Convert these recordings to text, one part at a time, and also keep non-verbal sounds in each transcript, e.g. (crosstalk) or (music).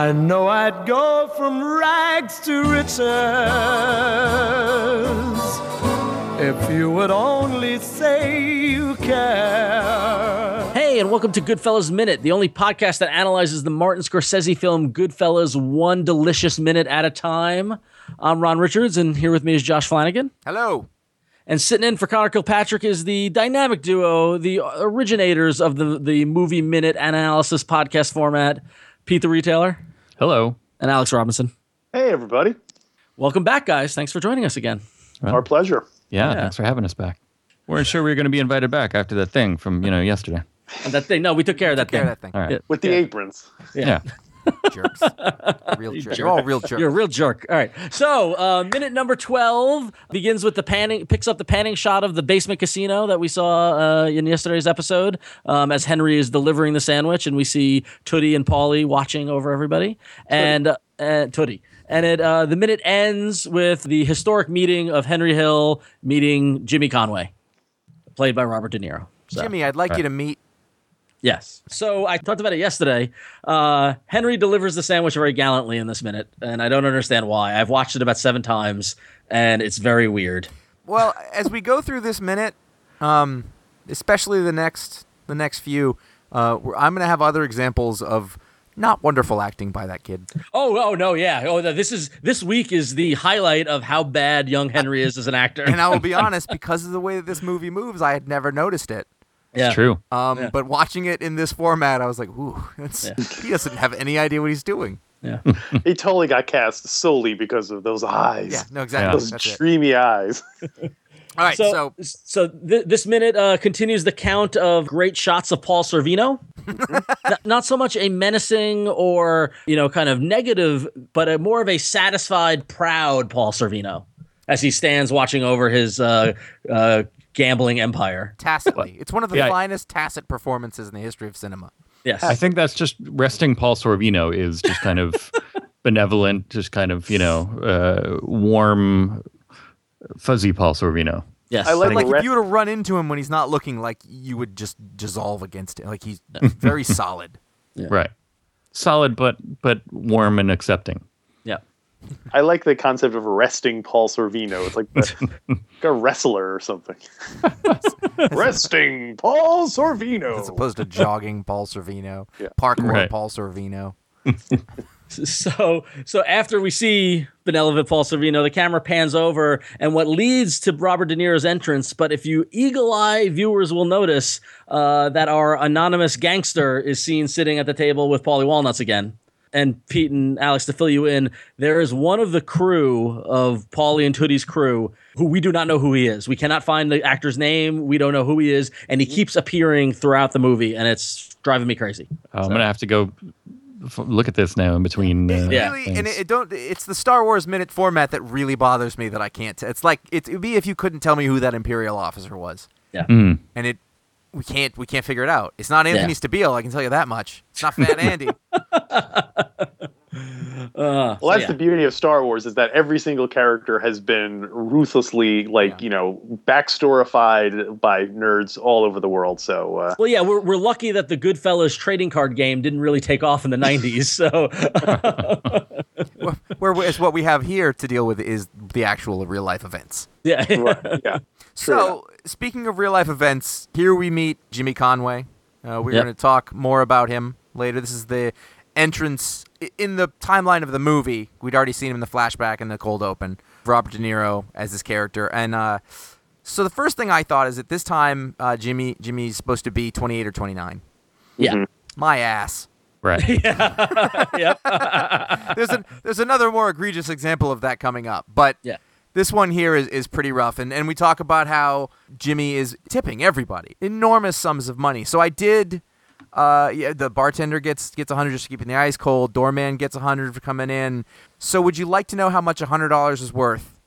I know I'd go from rags to riches if you would only say you care. Hey, and welcome to Goodfellas Minute, the only podcast that analyzes the Martin Scorsese film Goodfellas one delicious minute at a time. I'm Ron Richards, and here with me is Josh Flanagan. Hello. And sitting in for Connor Kilpatrick is the dynamic duo, the originators of the, the movie minute analysis podcast format, Pete the Retailer. Hello. And Alex Robinson. Hey, everybody. Welcome back, guys. Thanks for joining us again. Well, Our pleasure. yeah, Yeah. thanks for having us back. We weren't sure we were going to be invited back after that thing from you know yesterday. And that thing, no, we took care of that Care thing. of that thing. All right. With the Yeah. aprons. Yeah. (laughs) Jerks. (laughs) Real jerks. You're all real jerks. You're a real jerk. All right. So, uh, minute number 12 begins with the panning, picks up the panning shot of the basement casino that we saw uh, in yesterday's episode um, as Henry is delivering the sandwich, and we see Tuddy and Paulie watching over everybody. And, uh, and Tuddy. And it, uh, the minute ends with the historic meeting of Henry Hill meeting Jimmy Conway, played by Robert De Niro. So. Jimmy, I'd like you to meet. Yes. So I talked about it yesterday. Uh, Henry delivers the sandwich very gallantly in this minute, and I don't understand why. I've watched it about seven times, and it's very weird. Well, as we go through this minute, um, especially the next the next few, uh, I'm going to have other examples of Not wonderful acting by that kid. Oh, oh no, yeah. Oh, this is this week is the highlight of how bad young Henry is as an actor. And I will be (laughs) honest, because of the way that this movie moves, I had never noticed it. Yeah. It's true. Um, Yeah. But watching it in this format, I was like, ooh, (laughs) it's, (laughs) he doesn't have any idea what he's doing. Yeah. (laughs) He totally got cast solely because of those eyes. Yeah, no, exactly. Yeah. Those That's it. dreamy eyes. All right, So, so, so, th- this minute uh, continues the count of great shots of Paul Sorvino. not, not so much a menacing or you know kind of negative, but a more of a satisfied, proud Paul Sorvino as he stands watching over his uh, uh, gambling empire. tacitly, (laughs) it's one of the Yeah. finest tacit performances in the history of cinema. Yes. I think that's just resting Paul Sorvino is just kind of (laughs) benevolent, just kind of you know uh, warm, fuzzy Paul Sorvino. yes. I like Like Re- if you were to run into him when he's not looking, like you would just dissolve against him. Like he's very solid. (laughs) Right. Solid, but but warm and accepting. Yeah. (laughs) I like the concept of resting Paul Sorvino. It's like, the, (laughs) like a wrestler or something. (laughs) resting Paul Sorvino. As opposed to jogging Paul Sorvino, Yeah. parkour Right. Paul Sorvino. So so after we see benevolent Paul Sorvino, the camera pans over, and what leads to Robert De Niro's entrance. But if you eagle eye viewers will notice uh, that our anonymous gangster is seen sitting at the table with Paulie Walnuts again. And Pete and Alex, to fill you in, there is one of the crew of Paulie and Tuddy's crew who we do not know who he is. We cannot find the actor's name. We don't know who he is, and he keeps appearing throughout the movie, and it's driving me crazy. Uh, I'm gonna have to go look at this now in between. Uh, Yeah. Really, and it, it don't. It's the Star Wars minute format that really bothers me. That I can't. T- it's like it would be if you couldn't tell me who that Imperial officer was, Yeah. Mm. and it. We can't. We can't figure it out. It's not Anthony Stabile. I can tell you that much. It's not Fat Andy. (laughs) Uh, Well, that's yeah. the beauty of Star Wars is that every single character has been ruthlessly, like Yeah. you know, backstorified by nerds all over the world. So uh, Well, yeah, we're, we're lucky that the Goodfellas trading card game didn't really take off in the 90s. So, (laughs) Whereas what we have here to deal with is the actual real life events. yeah. right, yeah, So, speaking of real life events, here we meet Jimmy Conway. Uh, we're Yep. going to talk more about him later. This is the entrance in the timeline of the movie. We'd already seen him in the flashback and the cold open. Robert De Niro as his character, and uh, so the first thing I thought is at this time, uh, Jimmy Jimmy's supposed to be 28 or 29. yeah. My ass. Right. (laughs) (laughs) yep. (laughs) There's a, there's another more egregious example of that coming up, but Yeah. This one here is, is pretty rough and, and we talk about how jimmy is tipping everybody enormous sums of money so i did uh, yeah, the bartender gets gets a 100 just for keeping the ice cold doorman gets a 100 for coming in so would you like to know how much a $100 is worth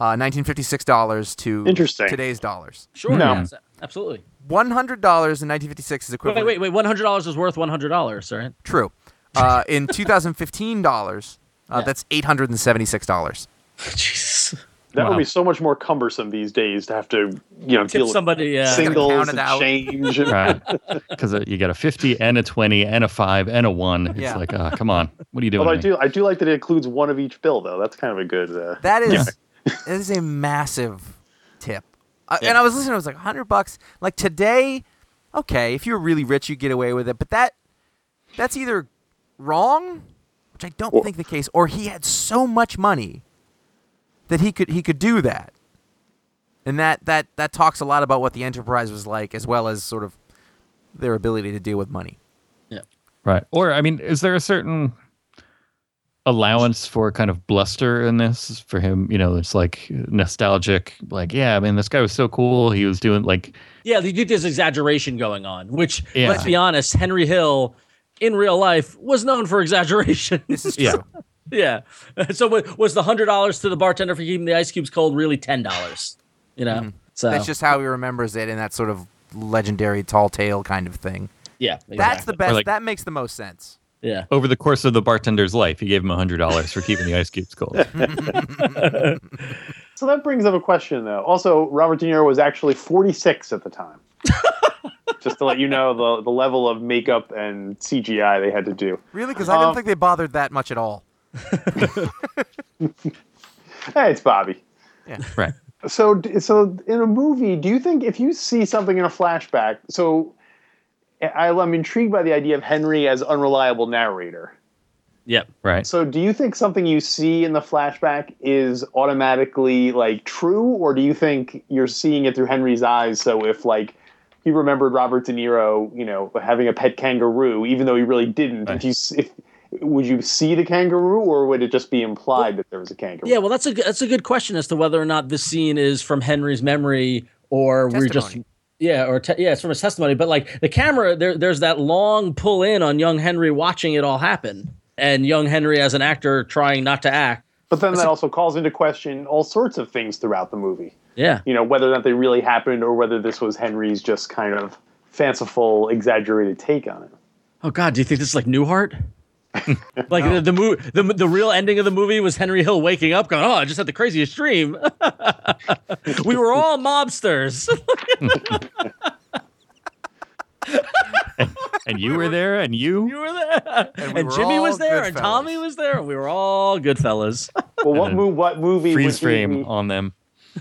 uh, 1956 dollars to Interesting. today's dollars Sure. No. yes, absolutely. $100 in 1956 is equivalent wait, wait. $100 is worth $100, right? true uh, in 2015 dollars uh, Yeah. that's $876 (laughs) Jesus. That Wow. would be so much more cumbersome these days to have to, you know, Tip deal with somebody. Uh, singles and out. change. and- Right. (laughs) Because you got a 50 and a 20 and a 5 and a 1. It's Yeah. like, ah, come on. What are you doing? Although I do, I do like that it includes one of each bill, though. That's kind of a good. Uh, That is (laughs) that is a massive tip. Uh, And I was listening. I was like, hundred bucks. Like today, okay, if you're really rich, you get away with it. But that that's either wrong, which I don't Well- think the case, or he had so much money that he could he could do that. And that that that talks a lot about what the enterprise was like, as well as sort of their ability to deal with money. Yeah. Right. Or, I mean, is there a certain allowance for kind of bluster in this for him? You know, it's like nostalgic, like, yeah, I mean, this guy was so cool. He was doing like, yeah, they did this exaggeration going on, which, Yeah. let's be honest, Henry Hill in real life was known for (laughs) exaggeration. This is true. yeah. (laughs) So was the $100 to the bartender for keeping the ice cubes cold really $10? You know? Mm-hmm. That's just how he remembers it in that sort of legendary tall tale kind of thing. yeah. That's the best. like- that makes the most sense. Yeah. over the course of the bartender's life, he gave him $100 for keeping the ice cubes cold. (laughs) so that brings up a question, though. Also, Robert De Niro was actually 46 at the time. (laughs) Just to let you know the the level of makeup and CGI they had to do. Really? Because I didn't Um, think they bothered that much at all. (laughs) Hey, it's Bobby. Yeah. Right. So, so in a movie, do you think if you see something in a flashback, so I, I'm intrigued by the idea of Henry as unreliable narrator. Yep. Right. So, do you think something you see in the flashback is automatically like true, or do you think you're seeing it through Henry's eyes? So, if like he remembered Robert De Niro, you know, having a pet kangaroo, even though he really didn't, Right. if you if would you see the kangaroo, or would it just be implied that there was a kangaroo? Yeah, well, that's a good- that's a good question as to whether or not this scene is from Henry's memory or we're just yeah, or te- yeah, it's from his testimony. But like the camera, there, there's that long pull in on young Henry watching it all happen, and young Henry as an actor trying not to act. But then that also calls into question all sorts of things throughout the movie. Yeah, You know, whether or not they really happened, or whether this was Henry's just kind of fanciful, exaggerated take on it. Oh God, do you think this is like Newhart? (laughs) like the the, mo- the the real ending of the movie was Henry Hill waking up, going, "Oh, I just had the craziest dream. (laughs) we were all mobsters." (laughs) And you were there, and you. you were there, and, we were Jimmy was there, good and Tommy was there, and we were all good fellas. Well, what, then mo- what movie? Freeze frame be- on them.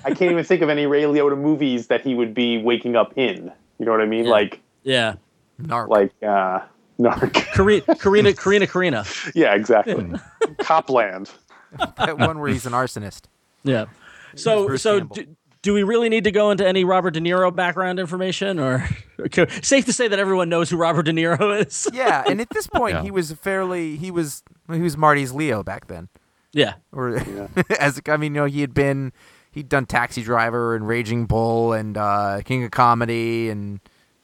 I can't even think of any Ray Liotta movies that he would be waking up in. You know what I mean? Yeah. Like, yeah, Narc. like, uh, Narc. Corrina, (laughs) Corrina, Corrina, Corrina. yeah, exactly. (laughs) Copland. that one where he's an arsonist. Yeah. So, Bruce so do, do we really need to go into any Robert De Niro background information, or okay, safe to say that everyone knows who Robert De Niro is? (laughs) Yeah, and at this point, Yeah. he was fairly he was he was Marty's Leo back then. yeah. Or as I mean, you know, he had been he'd done Taxi Driver and Raging Bull and uh, King of Comedy and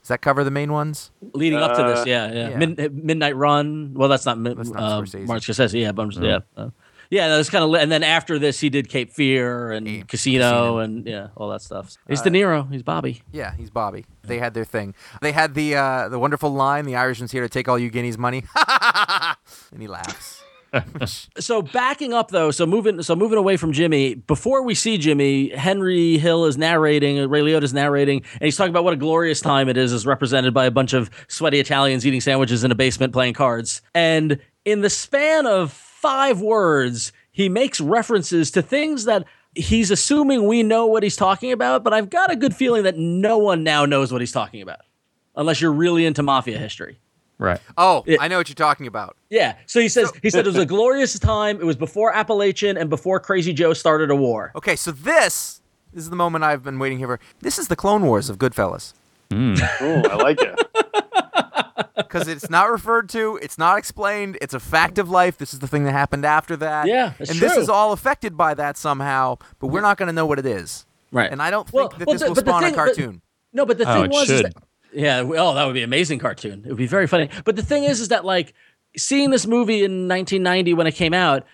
does that cover the main ones? Leading up to this, Uh, yeah, yeah. yeah. Mid, Midnight Run. Well, that's not, mid, That's not uh, Scorsese. Martin Scorsese. Yeah, but I'm yeah, uh, yeah. That's kind of, and then after this, he did Cape Fear and Cape- Casino, Casino. and yeah, all that stuff. He's De Niro. He's Bobby. Yeah, he's Bobby. They had their thing. They had the uh, the wonderful line, "The Irishman's here to take all you guineas money," (laughs) and he laughs. (laughs) so backing up though, so moving so moving away from Jimmy, before we see Jimmy, Henry Hill is narrating, Ray Liotta is narrating, and he's talking about what a glorious time it is, as represented by a bunch of sweaty Italians eating sandwiches in a basement playing cards. And in the span of five words, he makes references to things that he's assuming we know what he's talking about, but I've got a good feeling that no one now knows what he's talking about. Unless you're really into mafia history. Right. Oh, Yeah. I know what you're talking about. Yeah. So he says he said it was a (laughs) glorious time. It was before Apalachin and before Crazy Joe started a war. Okay, so this this is the moment I've been waiting here for. This is the Clone Wars of Goodfellas. Hmm. (laughs) Ooh, I like it. (laughs) because it's not referred to, it's not explained, it's a fact of life. This is the thing that happened after that. Yeah, it's and this is all affected by that somehow, but we're not going to know what it is. Right. And I don't think Well- that well, this the- will but the spawn thing- a but- cartoon. No, but the Oh, thing it was, is that, yeah. Oh, that would be an amazing cartoon. It would be very funny. But the thing is, is that like seeing this movie in 1990 when it came out,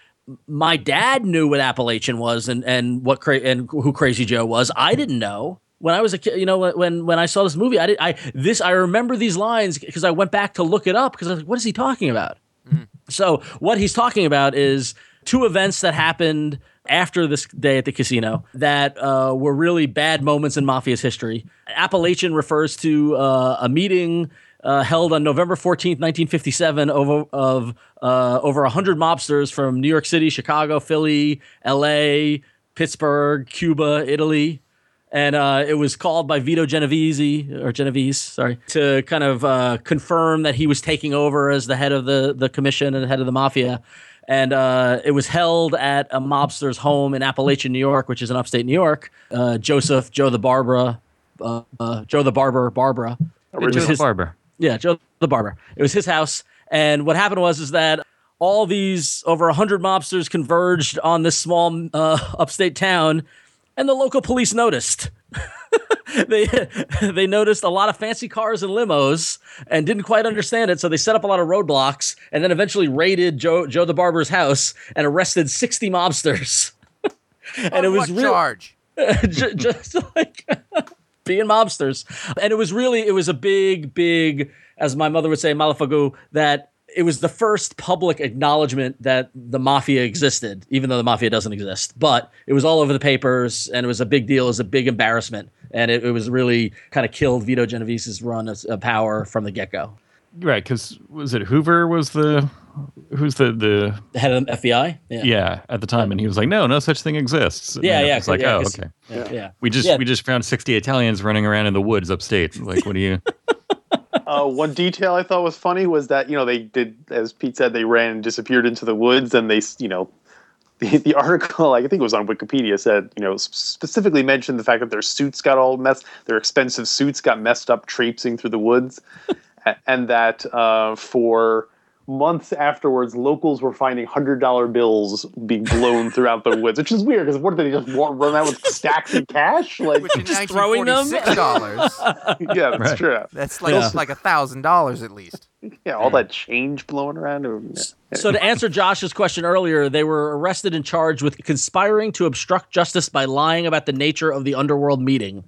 my dad knew what Apalachin was and and what cra- and who Crazy Joe was. I didn't know. When I was a kid, you know, when when I saw this movie, I did I this I remember these lines because I went back to look it up because I was like, what is he talking about? Mm-hmm. So what he's talking about is two events that happened after this day at the casino that uh, were really bad moments in Mafia's history. Apalachin refers to uh, a meeting uh, held on November 14th, 1957, over, of uh, over 100 mobsters from New York City, Chicago, Philly, L.A., Pittsburgh, Cuba, Italy and uh, it was called by Vito Genovese or Genovese, sorry, to kind of uh, confirm that he was taking over as the head of the the commission and head of the mafia. And uh, it was held at a mobster's home in Apalachin, New York, which is in upstate New York. Uh, Joseph, Joe the Barbara, uh, uh, Joe the Barber, Barbara. Joe the barber. yeah, Joe the barber. It was his house, and what happened was is that all these over hundred mobsters converged on this small uh, upstate town, and the local police noticed. (laughs) (laughs) they they noticed a lot of fancy cars and limos and didn't quite understand it, so they set up a lot of roadblocks, and then eventually raided Joe Joe the barber's house and arrested sixty mobsters. (laughs) and On it was real charge? (laughs) Ju- just like being mobsters. And it was really, it was a big, big, as my mother would say, malafagu, that it was the first public acknowledgement that the mafia existed, even though the mafia doesn't exist. But it was all over the papers and it was a big deal, it was a big embarrassment. And it, it was really kind of killed Vito Genovese's run of, of power from the get go. Right, because was it Hoover was the who's the the The head of the FBI? yeah. Yeah. at the time, and he was like, no, no such thing exists. And Yeah, yeah, It's like, yeah, oh, 'cause- okay. Yeah. yeah. We just Yeah. we just found sixty Italians running around in the woods upstate. Like, what do you? (laughs) Uh, one detail I thought was funny was that you know they did, as Pete said, they ran and disappeared into the woods, and they you know. The, (laughs) the article, I think it was on Wikipedia, said you know specifically mentioned the fact that their suits got all messed, their expensive suits got messed up traipsing through the woods, (laughs) and that uh, for months afterwards, locals were finding hundred dollar bills being blown (laughs) throughout the woods, which is weird because what did they just run out with stacks of cash? Like, Which in throwing them? $1946, yeah, that's Right. true. that's like Yeah. like a thousand dollars at least. (laughs) Yeah, all that change blowing around. So to answer Josh's question earlier, they were arrested and charged with conspiring to obstruct justice by lying about the nature of the underworld meeting.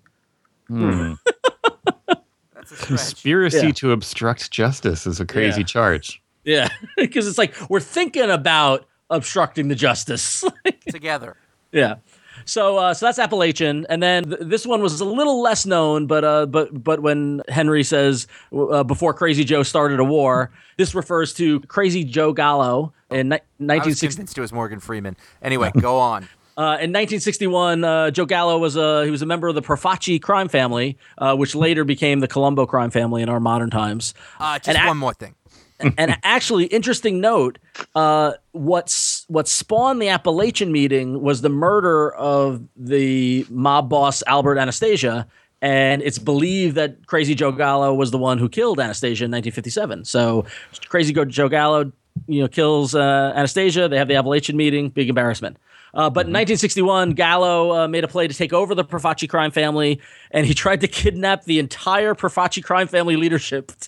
Hmm. (laughs) That's a. Conspiracy Yeah. to obstruct justice is a crazy Yeah. charge. Yeah, (laughs) because it's like we're thinking about obstructing the justice. Together. yeah. So, uh, so that's Apalachin, and then th- this one was a little less known, but uh, but but when Henry says uh, before Crazy Joe started a war, this refers to Crazy Joe Gallo in ni- I was 1960. it was Morgan Freeman. Anyway, go on. (laughs) Uh, in 1961, uh, Joe Gallo was a he was a member of the Profaci crime family, uh, which later became the Colombo crime family in our modern times. Uh, just And one more thing. And (laughs) actually, interesting note: uh, what's what spawned the Apalachin meeting was the murder of the mob boss Albert Anastasia, and it's believed that Crazy Joe Gallo was the one who killed Anastasia in 1957. So, Crazy Joe Gallo, you know, kills uh, Anastasia. They have the Apalachin meeting. Big embarrassment. Uh, but in 1961, Gallo uh, made a play to take over the Profaci crime family, and he tried to kidnap the entire Profaci crime family leadership. (laughs)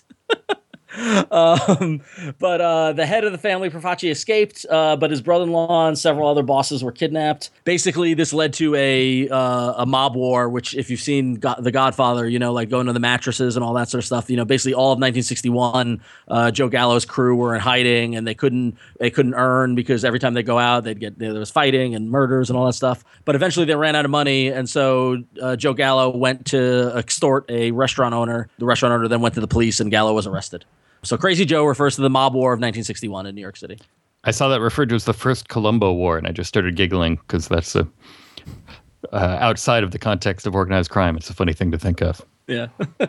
um, but uh, the head of the family, Profaci, escaped, uh, but his brother-in-law and several other bosses were kidnapped. Basically, this led to a uh, a mob war, which, if you've seen The Godfather, you know, like going to the mattresses and all that sort of stuff. You know, basically all of 1961, uh, Joe Gallo's crew were in hiding, and they couldn't they couldn't earn because every time they go out, they'd get there was fighting and murders and all that stuff. But eventually, they ran out of money, and so uh, Joe Gallo went to extort a restaurant owner. The restaurant owner then went to the police, and Gallo was arrested. So Crazy Joe refers to the mob war of 1961 in New York City. I saw that referred to as the first Colombo War, and I just started giggling because that's a uh, outside of the context of organized crime. It's a funny thing to think of. Yeah. (laughs)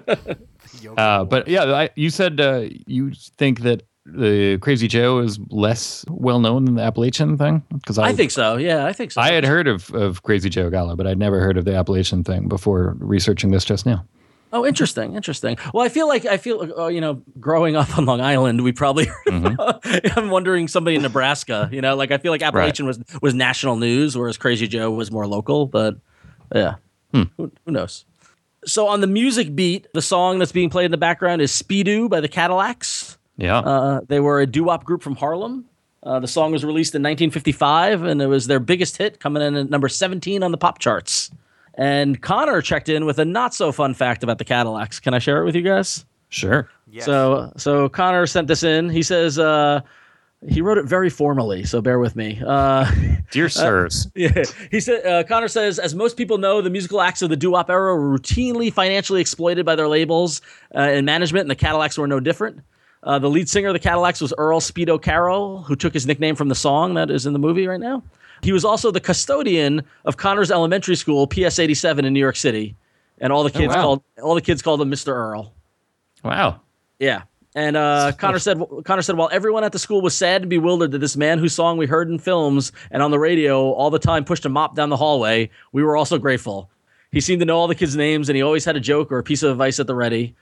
Uh, but yeah, I, you said uh, you think that the Crazy Joe is less well known than the Apalachin thing because I think so. Yeah, I think so. I had heard of, of Crazy Joe Gallo, but I'd never heard of the Apalachin thing before researching this just now. Oh, interesting, interesting. Well, I feel like I feel uh, you know, growing up on Long Island, we probably. (laughs) I'm wondering somebody in Nebraska. You know, like I feel like Apalachin was was national news, whereas Crazy Joe was more local. But yeah, who, who knows? So on the music beat, the song that's being played in the background is "Speedo" by the Cadillacs. Yeah. Uh, they were a doo-wop group from Harlem. Uh, the song was released in 1955, and it was their biggest hit, coming in at number 17 on the pop charts. And Connor checked in with a not so fun fact about the Cadillacs. Can I share it with you guys? sure. Yes. So, so Connor sent this in. He says uh, he wrote it very formally, so bear with me. Uh, (laughs) Dear sirs, yeah, he said. Uh, Connor says, as most people know, the musical acts of the doo-wop era were routinely financially exploited by their labels uh, and management, and the Cadillacs were no different. Uh, the lead singer of the Cadillacs was Earl Speedo Carroll, who took his nickname from the song that is in the movie right now. He was also the custodian of Connor's elementary school, PS 87 in New York City, and all the kids wow. called all the kids called him Mr. Earl. wow. Yeah. And uh, Connor said, Connor said, while everyone at the school was sad and bewildered that this man whose song we heard in films and on the radio all the time pushed a mop down the hallway, we were also grateful. He seemed to know all the kids' names and he always had a joke or a piece of advice at the ready.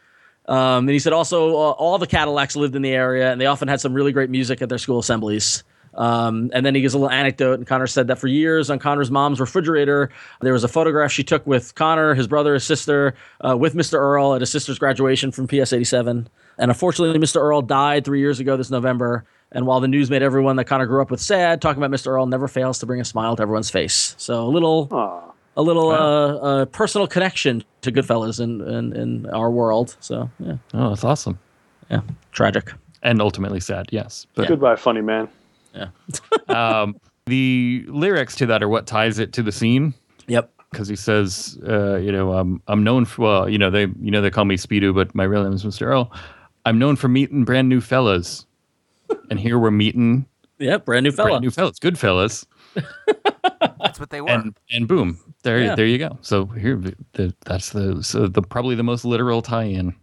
Um, and he said also uh, all the Cadillacs lived in the area and they often had some really great music at their school assemblies. Um, and then he gives a little anecdote, and Connor said that for years on Connor's mom's refrigerator, there was a photograph she took with Connor, his brother, his sister, uh, with Mr. Earl at his sister's graduation from PS 87. And unfortunately, Mr. Earl died three years ago this November. And while the news made everyone that Connor grew up with sad, talking about Mr. Earl never fails to bring a smile to everyone's face. So a little, Aw. a little uh, uh, personal connection to Goodfellas in, in, in our world. So yeah, Oh, that's awesome. yeah, tragic. And ultimately sad, yes. But Goodbye, funny man. Um, the lyrics to that are what ties it to the scene. Yep. because he says, uh, you know, um, I'm known for well, you know, they you know they call me Speedo, but my real name is Mr. Earl. I'm known for meeting brand new fellas, and here we're meeting Yep. Brand new fellas. brand new fellas, good fellas, That's what they were. and and boom, there Yeah. there you go. So here, the, that's the so the probably the most literal tie-in.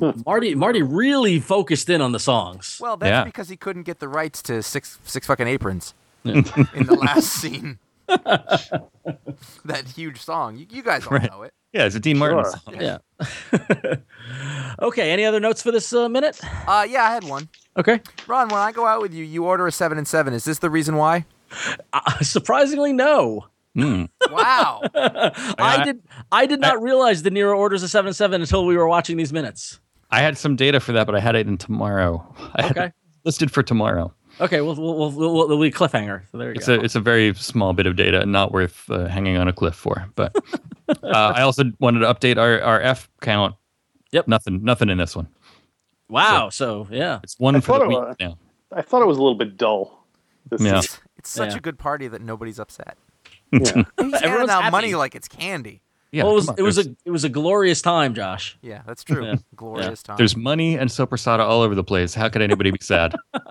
(laughs) Marty Marty really focused in on the songs. Well, that's Yeah. because he couldn't get the rights to six six fucking aprons (laughs) in the last scene. that huge song. You, you guys all Right. know it. Yeah, it's a Dean Martin Sure. song. Yeah. (laughs) okay. Any other notes for this uh, minute? Uh, yeah, I had one. Okay. Ron, when I go out with you, you order a seven and seven. Is this the reason why? Uh, surprisingly, no. Mm. Wow. I I- did. I did not realize De Niro orders a seven and seven until we were watching these minutes. I had some data for that, but I had it in tomorrow. I had Okay. it listed for tomorrow. Okay. We'll we'll we'll, we'll, we'll be cliffhanger. So there you It's go. a it's a very small bit of data, not worth uh, hanging on a cliff for. But (laughs) uh, I also wanted to update our, our F count. Yep. Nothing nothing in this one. wow. So yeah. It's one I for the thought it week was- now. I thought it was a little bit dull. This Yeah. season. It's such Yeah. a good party that nobody's upset. Yeah. (laughs) He's handing out happy. money like it's candy. Yeah, well, it was on, it was a it was a glorious time, Josh. Yeah, that's true. Yeah. Glorious time. There's money and sopressata all over the place. How could anybody be sad? (laughs)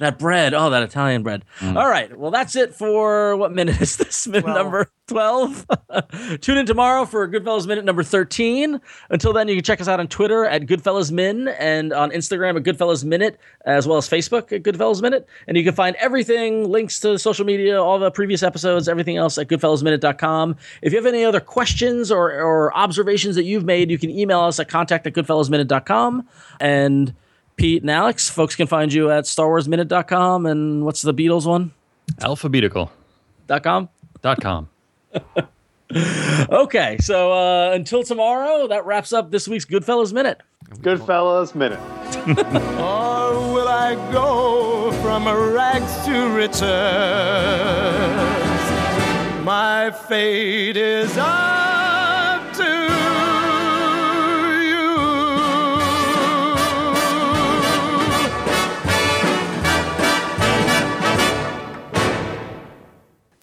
That bread, oh, that Italian bread. Mm. All right, well, that's it for what minute is this? Minute Twelve. number 12. (laughs) Tune in tomorrow for Goodfellas Minute number 13. Until then, you can check us out on Twitter at Goodfellas Min and on Instagram at Goodfellas Minute, as well as Facebook at Goodfellas Minute. And you can find everything, links to social media, all the previous episodes, everything else at goodfellasminute.com. If you have any other questions or, or observations that you've made, you can email us at contact at goodfellasminute.com. And Pete and Alex, folks can find you at starwarsminute.com. And what's the Beatles one? Alphabeatical.com. Dot com. Dot com. (laughs) Okay, so uh, until tomorrow, that wraps up this week's Goodfellas Minute. Goodfellas minute. (laughs) Or will I go from rags to riches? My fate is up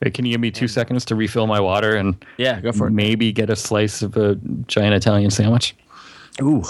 Hey, can you give me two seconds to refill my water and Yeah, go for it. maybe get a slice of a giant Italian sandwich? Ooh.